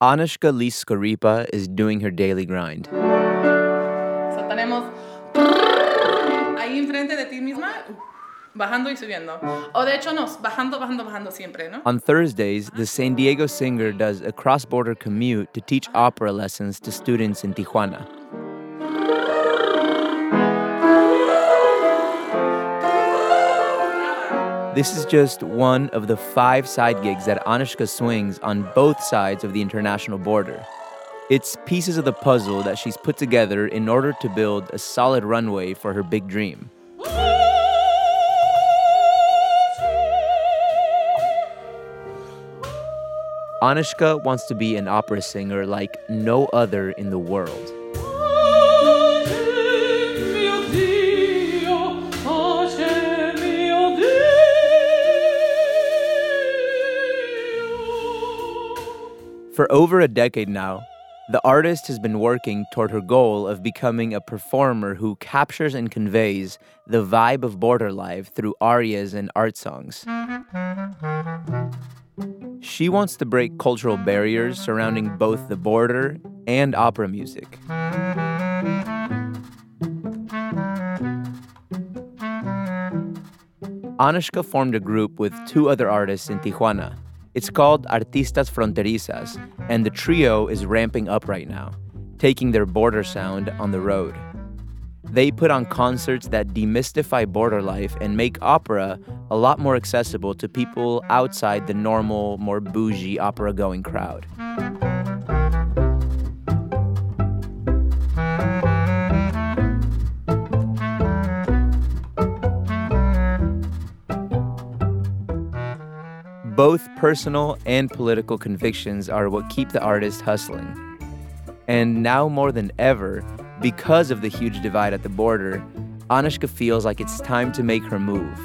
Anushka Lee is doing her daily grind. So tenemos ahí enfrente de ti misma, bajando y subiendo. O de hecho, no, bajando, bajando, bajando siempre, ¿no? On Thursdays, the San Diego singer does a cross border commute to teach opera lessons to students in Tijuana. This is just one of the five side gigs that Anushka swings on both sides of the international border. It's pieces of the puzzle that she's put together in order to build a solid runway for her big dream. Anushka wants to be an opera singer like no other in the world. For over a decade now, the artist has been working toward her goal of becoming a performer who captures and conveys the vibe of border life through arias and art songs. She wants to break cultural barriers surrounding both the border and opera music. Anushka formed a group with two other artists in Tijuana it's called Artistas Fronterizas, and the trio is ramping up right now, taking their border sound on the road. They put on concerts that demystify border life and make opera a lot more accessible to people outside the normal, more bougie opera going crowd. Personal and political convictions are what keep the artist hustling. And now more than ever, because of the huge divide at the border, Anushka feels like it's time to make her move.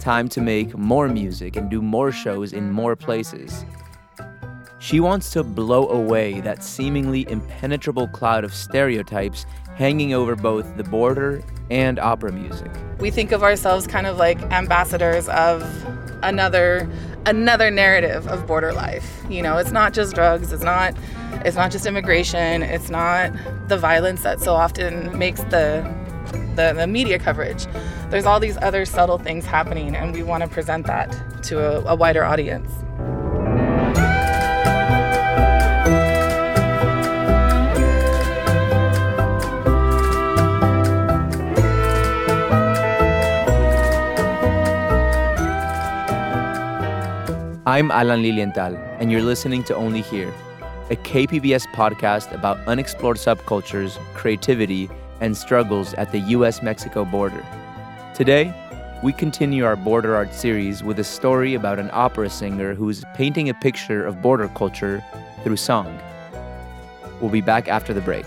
Time to make more music and do more shows in more places. She wants to blow away that seemingly impenetrable cloud of stereotypes hanging over both the border and opera music. We think of ourselves kind of like ambassadors of another another narrative of border life. You know, it's not just drugs, it's not it's not just immigration, it's not the violence that so often makes the the, the media coverage. There's all these other subtle things happening and we want to present that to a, a wider audience. I'm Alan Lilienthal, and you're listening to Only Here, a KPBS podcast about unexplored subcultures, creativity, and struggles at the US Mexico border. Today, we continue our border art series with a story about an opera singer who's painting a picture of border culture through song. We'll be back after the break.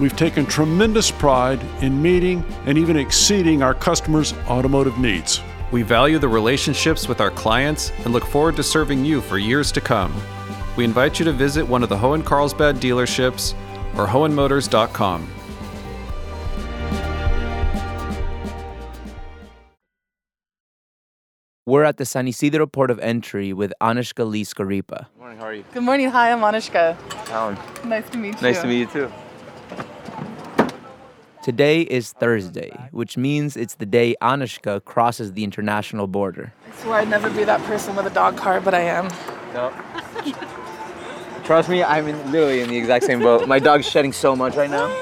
We've taken tremendous pride in meeting and even exceeding our customers' automotive needs. We value the relationships with our clients and look forward to serving you for years to come. We invite you to visit one of the Hoehn Carlsbad dealerships or hoehnmotors.com. We're at the San Isidro port of entry with Anushka Lee Good morning, how are you? Good morning, hi, I'm Anushka. Alan. Nice to meet you. Nice to meet you too. Today is Thursday, which means it's the day Anushka crosses the international border. I swear I'd never be that person with a dog cart, but I am. No. Trust me, I'm in, literally in the exact same boat. My dog's shedding so much right now.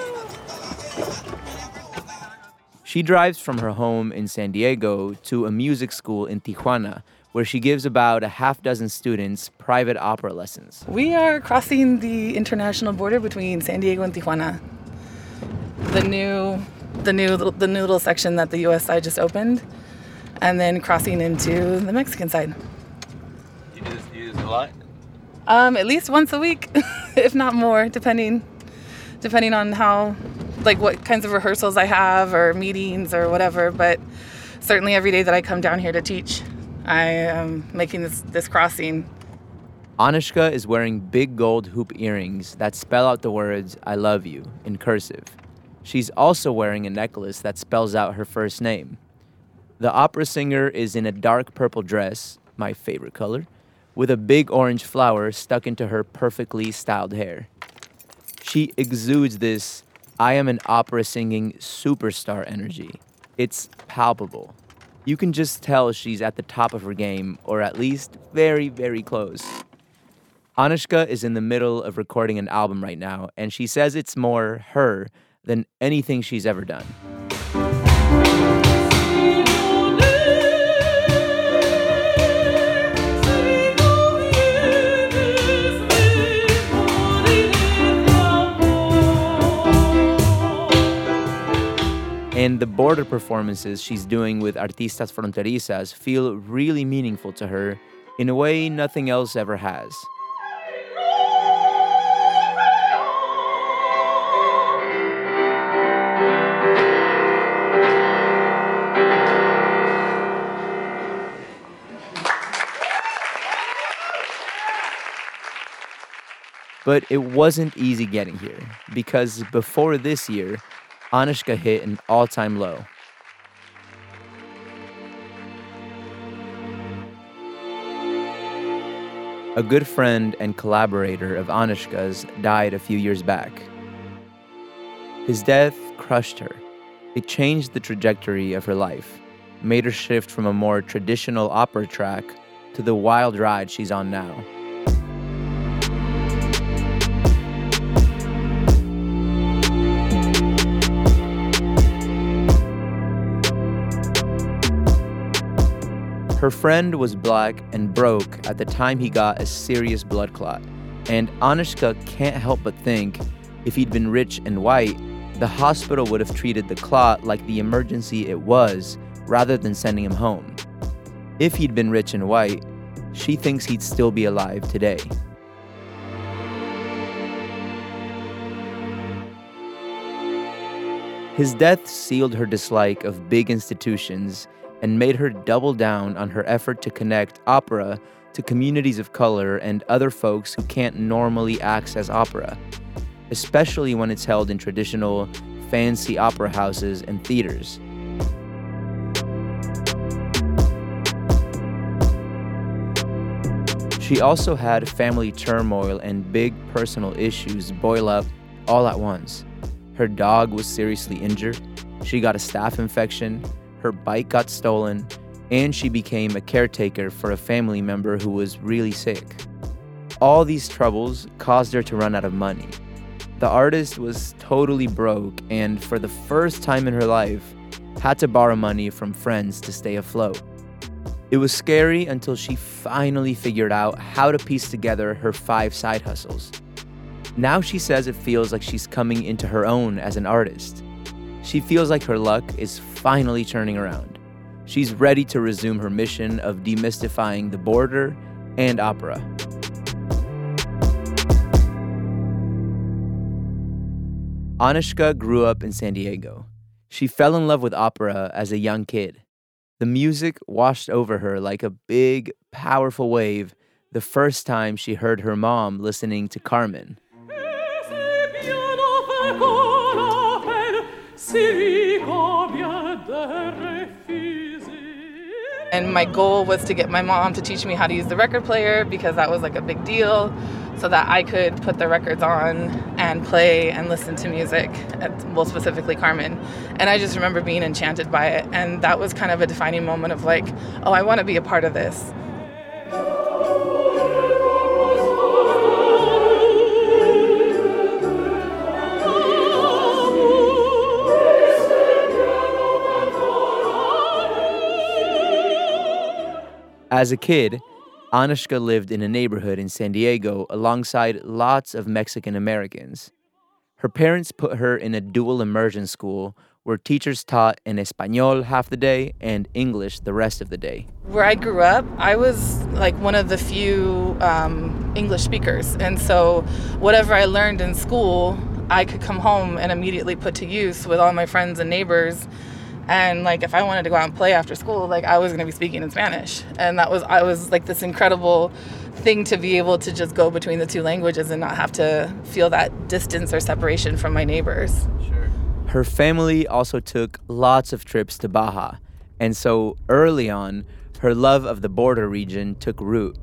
She drives from her home in San Diego to a music school in Tijuana, where she gives about a half dozen students private opera lessons. We are crossing the international border between San Diego and Tijuana the new the new the new little section that the US side just opened. and then crossing into the Mexican side. You do this, you do this a lot? Um, at least once a week, if not more, depending depending on how like what kinds of rehearsals I have or meetings or whatever. But certainly every day that I come down here to teach, I am making this this crossing. Anushka is wearing big gold hoop earrings that spell out the words I love you in cursive. She's also wearing a necklace that spells out her first name. The opera singer is in a dark purple dress, my favorite color, with a big orange flower stuck into her perfectly styled hair. She exudes this I am an opera singing superstar energy. It's palpable. You can just tell she's at the top of her game, or at least very, very close. Anushka is in the middle of recording an album right now, and she says it's more her than anything she's ever done. And the border performances she's doing with Artistas Fronterizas feel really meaningful to her in a way nothing else ever has. But it wasn't easy getting here because before this year, Anushka hit an all time low. A good friend and collaborator of Anushka's died a few years back. His death crushed her. It changed the trajectory of her life, made her shift from a more traditional opera track to the wild ride she's on now. Her friend was black and broke at the time he got a serious blood clot, and Anushka can't help but think if he'd been rich and white, the hospital would have treated the clot like the emergency it was rather than sending him home. If he'd been rich and white, she thinks he'd still be alive today. His death sealed her dislike of big institutions and made her double down on her effort to connect opera to communities of color and other folks who can't normally access opera, especially when it's held in traditional, fancy opera houses and theaters. She also had family turmoil and big personal issues boil up all at once. Her dog was seriously injured, she got a staph infection, her bike got stolen, and she became a caretaker for a family member who was really sick. All these troubles caused her to run out of money. The artist was totally broke and, for the first time in her life, had to borrow money from friends to stay afloat. It was scary until she finally figured out how to piece together her five side hustles. Now she says it feels like she's coming into her own as an artist. She feels like her luck is finally turning around. She's ready to resume her mission of demystifying the border and opera. Anushka grew up in San Diego. She fell in love with opera as a young kid. The music washed over her like a big, powerful wave the first time she heard her mom listening to Carmen. And my goal was to get my mom to teach me how to use the record player because that was like a big deal so that I could put the records on and play and listen to music, well, specifically Carmen. And I just remember being enchanted by it. And that was kind of a defining moment of like, oh, I want to be a part of this. As a kid, Anushka lived in a neighborhood in San Diego alongside lots of Mexican Americans. Her parents put her in a dual immersion school where teachers taught in Espanol half the day and English the rest of the day. Where I grew up, I was like one of the few um, English speakers. And so whatever I learned in school, I could come home and immediately put to use with all my friends and neighbors. And like if I wanted to go out and play after school, like I was going to be speaking in Spanish. And that was I was like this incredible thing to be able to just go between the two languages and not have to feel that distance or separation from my neighbors. sure. Her family also took lots of trips to Baja, and so early on, her love of the border region took root.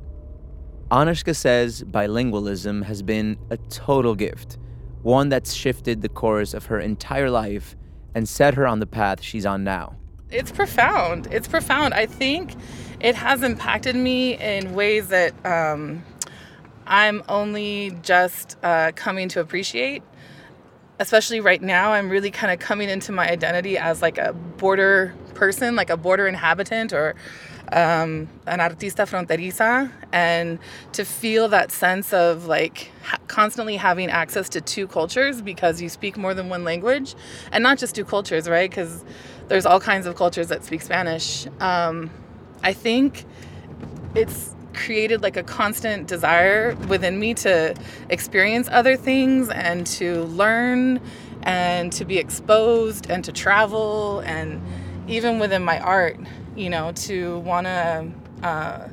Anushka says bilingualism has been a total gift, one that's shifted the course of her entire life and set her on the path she's on now. It's profound. It's profound. I think it has impacted me in ways that um, I'm only just uh, coming to appreciate especially right now, I'm really kind of coming into my identity as like a border person, like a border inhabitant or um, an artista fronteriza, and to feel that sense of like ha- constantly having access to two cultures because you speak more than one language, and not just two cultures, right? Because there's all kinds of cultures that speak Spanish. Um, I think it's created like a constant desire within me to experience other things and to learn and to be exposed and to travel and even within my art you know to want to uh,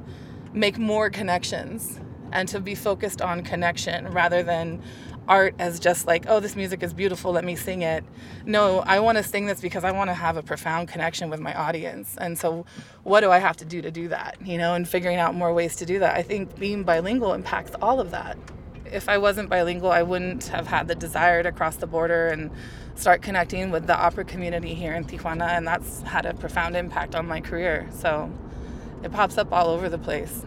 make more connections and to be focused on connection rather than art as just like, oh, this music is beautiful, let me sing it. No, I want to sing this because I want to have a profound connection with my audience. And so, what do I have to do to do that? You know, and figuring out more ways to do that. I think being bilingual impacts all of that. If I wasn't bilingual, I wouldn't have had the desire to cross the border and start connecting with the opera community here in Tijuana, and that's had a profound impact on my career. So, it pops up all over the place.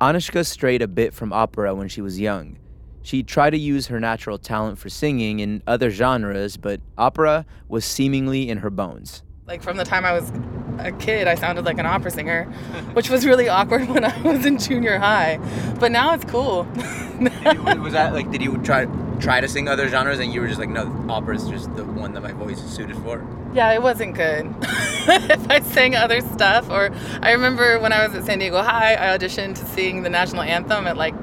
Anushka strayed a bit from opera when she was young she tried to use her natural talent for singing in other genres, but opera was seemingly in her bones. Like from the time I was a kid, I sounded like an opera singer, which was really awkward when I was in junior high. But now it's cool. was that like? Did you try try to sing other genres, and you were just like, no, opera is just the one that my voice is suited for? Yeah, it wasn't good. if I sang other stuff, or I remember when I was at San Diego High, I auditioned to sing the national anthem at like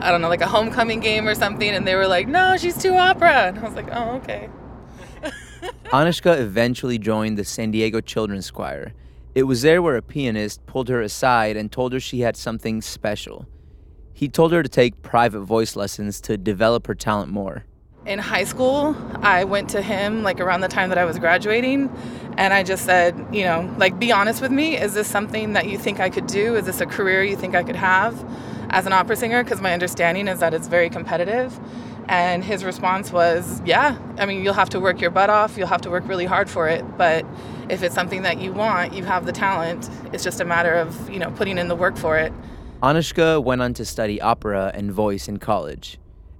I don't know, like a homecoming game or something, and they were like, no, she's too opera. And I was like, oh, okay. Anushka eventually joined the San Diego Children's Choir. It was there where a pianist pulled her aside and told her she had something special. He told her to take private voice lessons to develop her talent more. In high school, I went to him like around the time that I was graduating, and I just said, you know, like, be honest with me. Is this something that you think I could do? Is this a career you think I could have? as an opera singer because my understanding is that it's very competitive. And his response was, Yeah, I mean, you'll have to work your butt off, you'll have to work really hard for it. But if it's something that you want, you have the talent. It's just a matter of, you know, putting in the work for it. Anushka went on to study opera and voice in college.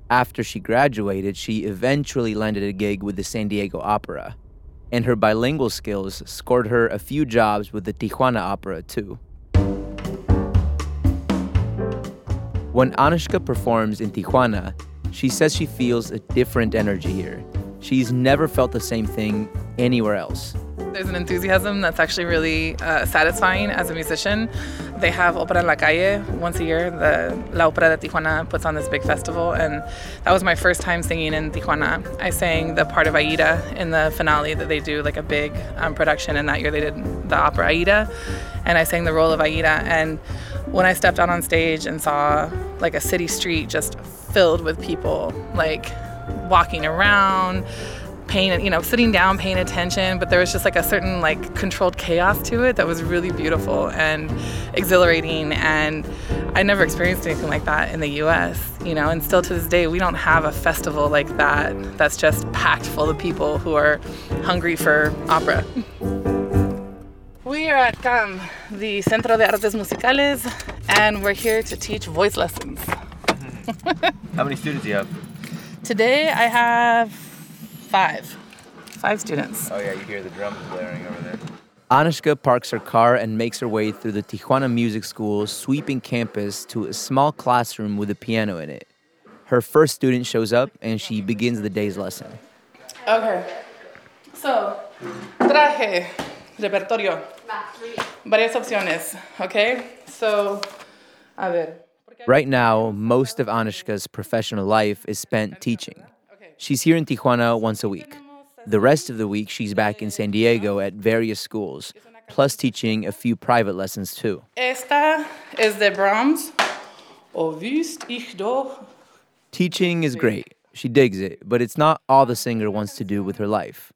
After she graduated, she eventually landed a gig with the San Diego Opera. And her bilingual skills scored her a few jobs with the Tijuana Opera, too. When Anushka performs in Tijuana, she says she feels a different energy here. She's never felt the same thing anywhere else. There's an enthusiasm that's actually really uh, satisfying as a musician. They have Opera en la Calle once a year. The La Opera de Tijuana puts on this big festival, and that was my first time singing in Tijuana. I sang the part of Aida in the finale that they do, like a big um, production, and that year they did the opera Aida, and I sang the role of Aida. And when I stepped out on stage and saw like a city street just filled with people, like walking around, paying, you know, sitting down, paying attention, but there was just like a certain like controlled chaos to it that was really beautiful and exhilarating. And I never experienced anything like that in the US, you know, and still to this day, we don't have a festival like that that's just packed full of people who are hungry for opera. We are at CAM, the Centro de Artes Musicales, and we're here to teach voice lessons. How many students do you have? Today I have five. Five students. Oh, yeah, you hear the drums blaring over there. Anushka parks her car and makes her way through the Tijuana Music School's sweeping campus to a small classroom with a piano in it. Her first student shows up and she begins the day's lesson. Okay. So, Traje, repertorio, varias opciones, okay? So, a ver. Right now, most of Anushka's professional life is spent teaching. She's here in Tijuana once a week. The rest of the week, she's back in San Diego at various schools, plus teaching a few private lessons too. Esta es de Brahms. O wist ich. Teaching is great. She digs it, but it's not all the singer wants to do with her life.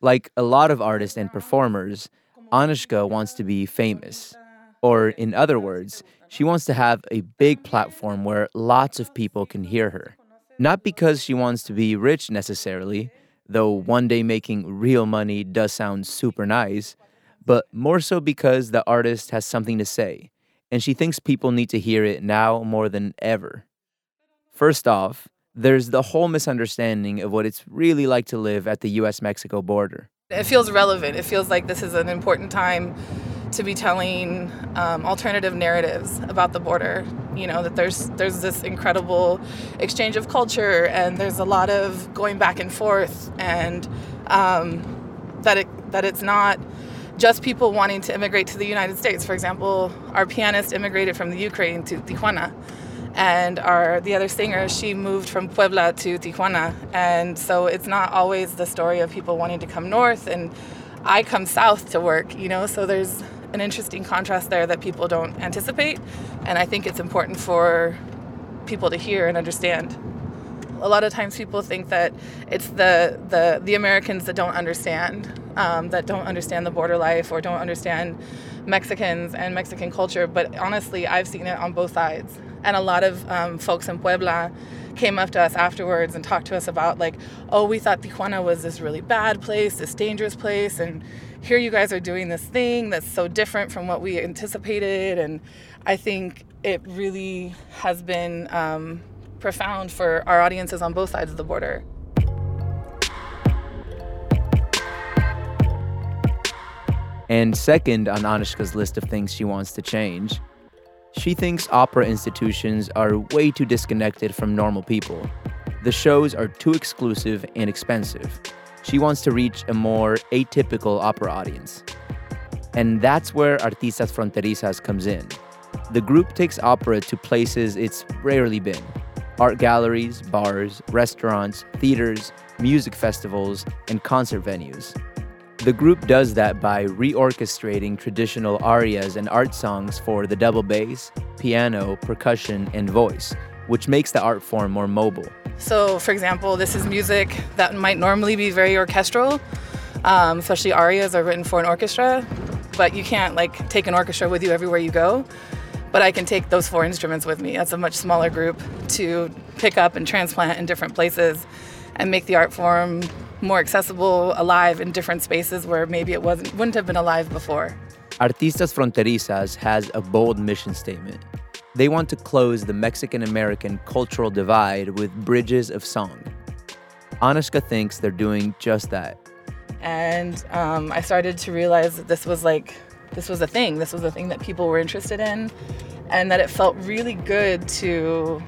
Like a lot of artists and performers, Anushka wants to be famous. Or, in other words, she wants to have a big platform where lots of people can hear her. Not because she wants to be rich necessarily, though one day making real money does sound super nice, but more so because the artist has something to say, and she thinks people need to hear it now more than ever. First off, there's the whole misunderstanding of what it's really like to live at the US Mexico border. It feels relevant. It feels like this is an important time to be telling um, alternative narratives about the border. You know that there's there's this incredible exchange of culture, and there's a lot of going back and forth, and um, that it that it's not just people wanting to immigrate to the United States. For example, our pianist immigrated from the Ukraine to Tijuana, and our the other singer she moved from Puebla to Tijuana, and so it's not always the story of people wanting to come north and I come south to work. You know, so there's an interesting contrast there that people don't anticipate, and I think it's important for people to hear and understand. A lot of times, people think that it's the the, the Americans that don't understand, um, that don't understand the border life or don't understand Mexicans and Mexican culture. But honestly, I've seen it on both sides, and a lot of um, folks in Puebla came up to us afterwards and talked to us about like, oh, we thought Tijuana was this really bad place, this dangerous place, and here you guys are doing this thing that's so different from what we anticipated. And I think it really has been um, profound for our audiences on both sides of the border. And second on Anushka's list of things she wants to change, she thinks opera institutions are way too disconnected from normal people. The shows are too exclusive and expensive. She wants to reach a more atypical opera audience. And that's where Artistas Fronterizas comes in. The group takes opera to places it's rarely been art galleries, bars, restaurants, theaters, music festivals, and concert venues. The group does that by reorchestrating traditional arias and art songs for the double bass, piano, percussion, and voice, which makes the art form more mobile. So, for example, this is music that might normally be very orchestral, um, especially arias are written for an orchestra, but you can't like take an orchestra with you everywhere you go. But I can take those four instruments with me. That's a much smaller group to pick up and transplant in different places and make the art form more accessible, alive in different spaces where maybe it wasn't wouldn't have been alive before. Artistas Fronterizas has a bold mission statement. They want to close the Mexican American cultural divide with bridges of song. Anushka thinks they're doing just that. And um, I started to realize that this was like, this was a thing. This was a thing that people were interested in, and that it felt really good to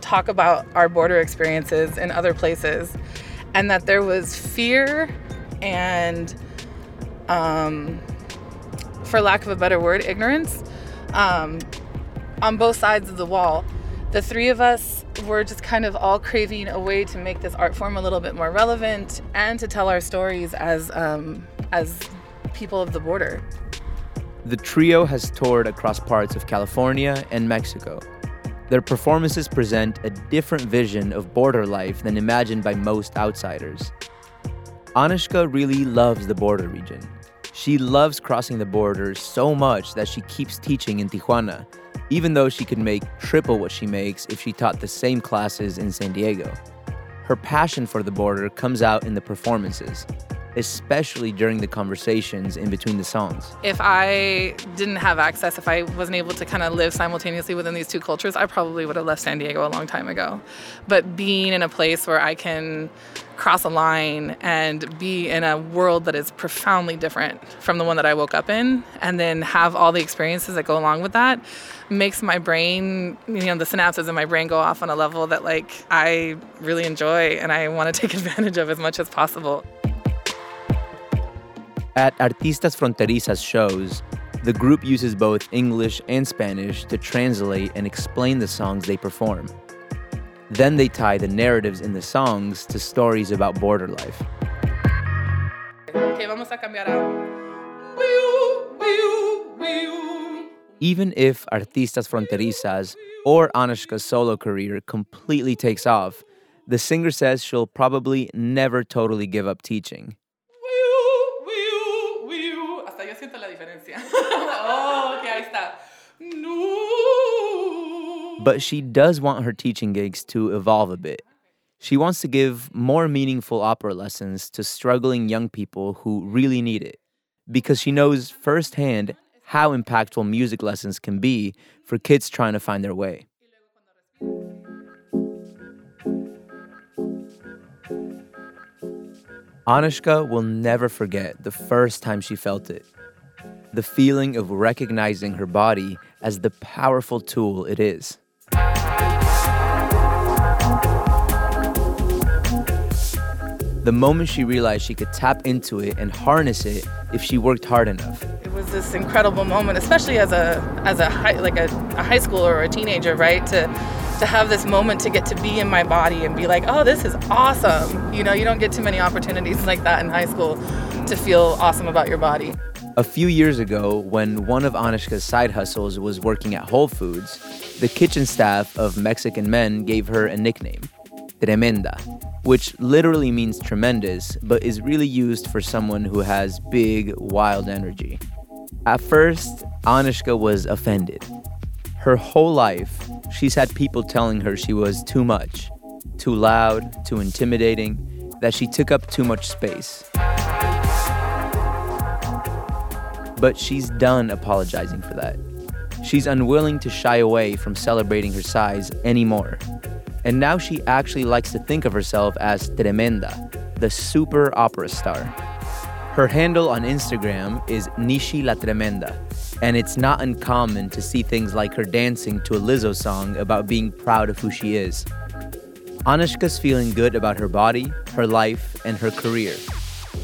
talk about our border experiences in other places and that there was fear and, um, for lack of a better word, ignorance um, on both sides of the wall. The three of us were just kind of all craving a way to make this art form a little bit more relevant and to tell our stories as um, as people of the border. The trio has toured across parts of California and Mexico. Their performances present a different vision of border life than imagined by most outsiders. Anushka really loves the border region. She loves crossing the border so much that she keeps teaching in Tijuana, even though she could make triple what she makes if she taught the same classes in San Diego. Her passion for the border comes out in the performances, especially during the conversations in between the songs. If I didn't have access, if I wasn't able to kind of live simultaneously within these two cultures, I probably would have left San Diego a long time ago. But being in a place where I can cross a line and be in a world that is profoundly different from the one that I woke up in, and then have all the experiences that go along with that, makes my brain, you know, the synapses in my brain go off on a level that like I really enjoy and I want to take advantage of as much as possible. At Artistas Fronterizas shows, the group uses both English and Spanish to translate and explain the songs they perform. Then they tie the narratives in the songs to stories about border life. Okay, vamos a cambiar a. Even if Artistas Fronterizas or Anushka's solo career completely takes off, the singer says she'll probably never totally give up teaching. But she does want her teaching gigs to evolve a bit. She wants to give more meaningful opera lessons to struggling young people who really need it, because she knows firsthand how impactful music lessons can be for kids trying to find their way. Anushka will never forget the first time she felt it the feeling of recognizing her body as the powerful tool it is. The moment she realized she could tap into it and harness it if she worked hard enough. It was this incredible moment, especially as a as a high, like a, a high schooler or a teenager, right? To to have this moment to get to be in my body and be like, oh, this is awesome. You know, you don't get too many opportunities like that in high school to feel awesome about your body. A few years ago, when one of Anushka's side hustles was working at Whole Foods, the kitchen staff of Mexican Men gave her a nickname, Tremenda, which literally means tremendous, but is really used for someone who has big, wild energy. At first, Anushka was offended. Her whole life, she's had people telling her she was too much, too loud, too intimidating, that she took up too much space. But she's done apologizing for that. She's unwilling to shy away from celebrating her size anymore. And now she actually likes to think of herself as Tremenda, the super opera star. Her handle on Instagram is Nishi La Tremenda, and it's not uncommon to see things like her dancing to a Lizzo song about being proud of who she is. Anushka's feeling good about her body, her life, and her career.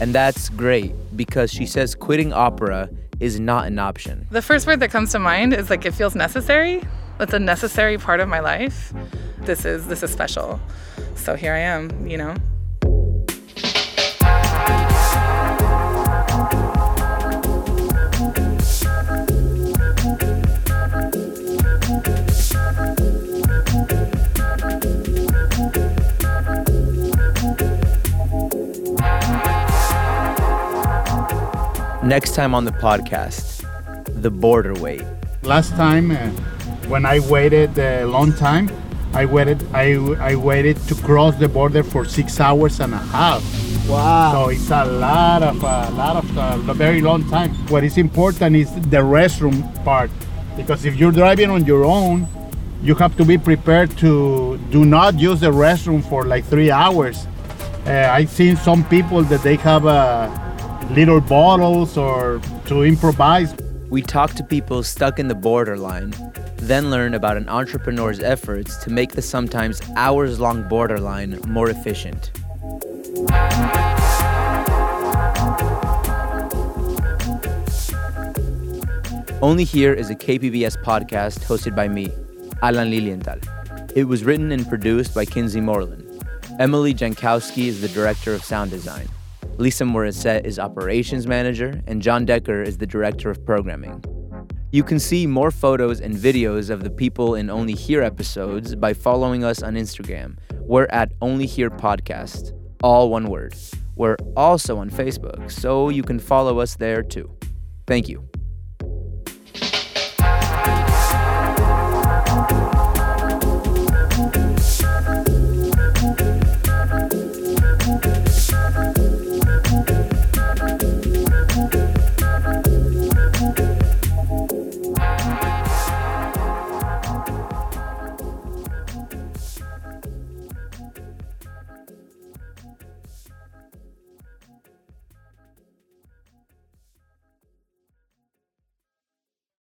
And that's great because she says quitting opera is not an option. The first word that comes to mind is like it feels necessary. It's a necessary part of my life. This is this is special. So here I am, you know. Next time on the podcast, the border wait. Last time, uh, when I waited a long time, I waited. I, I waited to cross the border for six hours and a half. Wow. So it's a lot of a lot of uh, a very long time. What is important is the restroom part, because if you're driving on your own, you have to be prepared to do not use the restroom for like three hours. Uh, I've seen some people that they have uh, little bottles or to improvise. We talk to people stuck in the borderline, then learn about an entrepreneur's efforts to make the sometimes hours long borderline more efficient. Only Here is a KPBS podcast hosted by me, Alan Lilienthal. It was written and produced by Kinsee Morlan. Emily Jankowski is the director of sound design. Lisa Morissette is operations manager, and John Decker is the director of programming. You can see more photos and videos of the people in Only Here episodes by following us on Instagram. We're at Only Here Podcast, all one word. We're also on Facebook, so you can follow us there too. Thank you.